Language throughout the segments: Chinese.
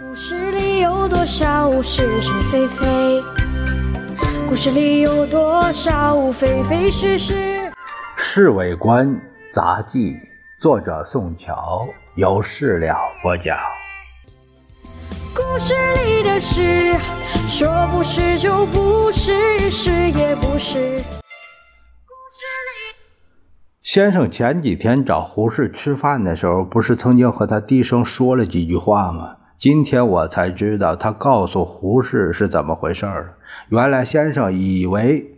故事里有多少是是非非？故事里有多少非非是是？《侍卫官杂记》作者宋乔，有事了播讲。故事里的事，说不是就不是，是也不是。先生前几天找胡适吃饭的时候，不是曾经和他低声说了几句话吗？今天我才知道，他告诉胡适是怎么回事儿。原来先生以为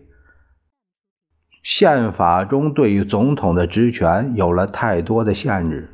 宪法中对于总统的职权有了太多的限制，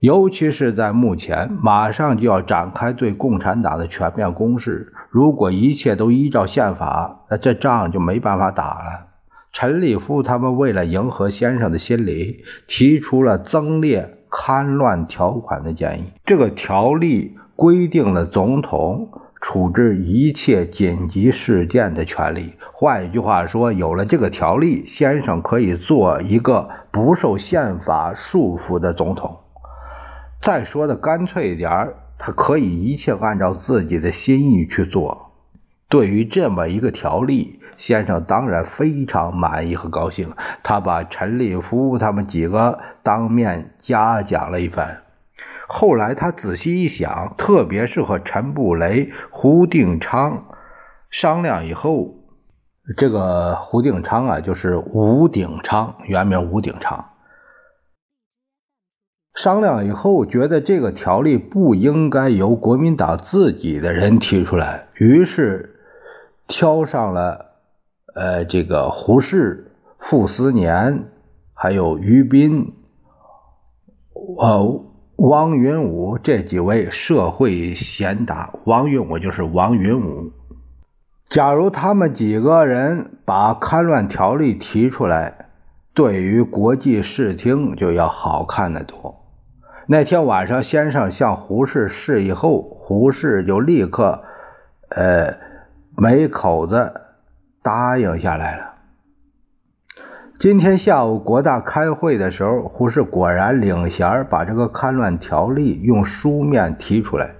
尤其是在目前马上就要展开对共产党的全面攻势，如果一切都依照宪法，那这仗就没办法打了。陈立夫他们为了迎合先生的心理，提出了增列戡乱条款的建议。这个条例规定了总统处置一切紧急事件的权利。换一句话说，有了这个条例，先生可以做一个不受宪法束缚的总统。再说的干脆一点，他可以一切按照自己的心意去做。对于这么一个条例，先生当然非常满意和高兴，他把陈立夫他们几个当面嘉奖了一番。后来他仔细一想，特别是和陈布雷、胡定昌商量以后，这个胡定昌啊，就是吴鼎昌，原名吴鼎昌。商量以后，觉得这个条例不应该由国民党自己的人提出来，于是挑上了。呃，这个胡适、傅斯年，还有于斌、呃王云武这几位社会贤达，王云武就是王云武。假如他们几个人把戡乱条例提出来，对于国际视听就要好看的多。那天晚上，先生向胡适示意后，胡适就立刻呃没口子。答应下来了。今天下午国大开会的时候，胡适果然领衔把这个戡乱条例用书面提出来。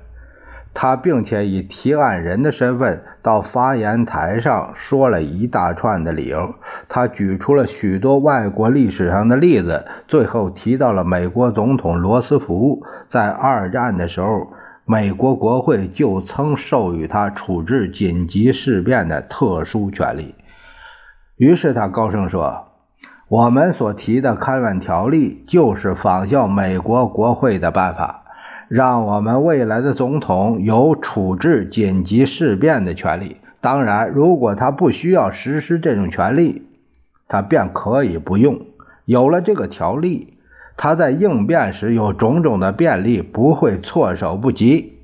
他并且以提案人的身份到发言台上说了一大串的理由。他举出了许多外国历史上的例子，最后提到了美国总统罗斯福在二战的时候。美国国会就曾授予他处置紧急事变的特殊权利。于是他高声说：“我们所提的戡乱条例就是仿效美国国会的办法，让我们未来的总统有处置紧急事变的权利。当然，如果他不需要实施这种权利，他便可以不用。有了这个条例。”他在应变时有种种的便利，不会措手不及。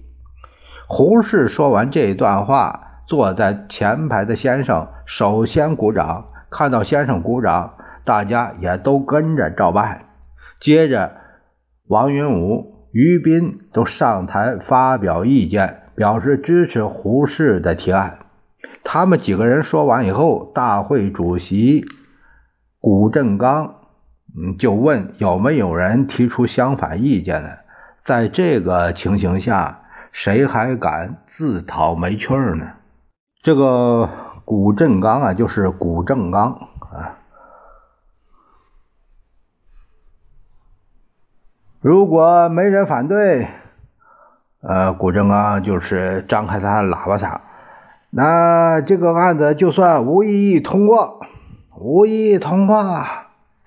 胡适说完这段话，坐在前排的先生首先鼓掌。看到先生鼓掌，大家也都跟着照办。接着，王云武、于斌都上台发表意见，表示支持胡适的提案。他们几个人说完以后，大会主席谷振刚。嗯，就问有没有人提出相反意见呢？在这个情形下，谁还敢自讨没趣呢？这个古振刚啊，就是古正刚啊。如果没人反对，呃，古振刚就是张开他的喇叭嗓，那这个案子就算无异议通过，无异议通过。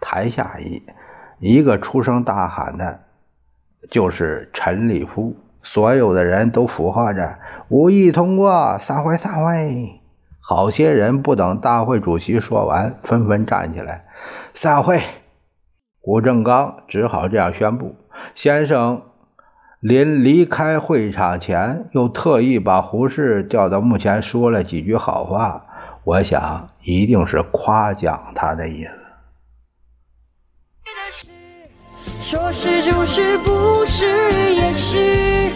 台下一一个出声大喊的，就是陈立夫。所有的人都附和着，无意通过，散会，散会。好些人不等大会主席说完，纷纷站起来，散会。吴正刚只好这样宣布。先生临离开会场前，又特意把胡适叫到幕前，说了几句好话。我想，一定是夸奖他的意思。说是就是，不是也是。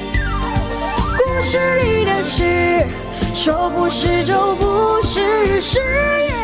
故事里的事，说不是就不是，是也。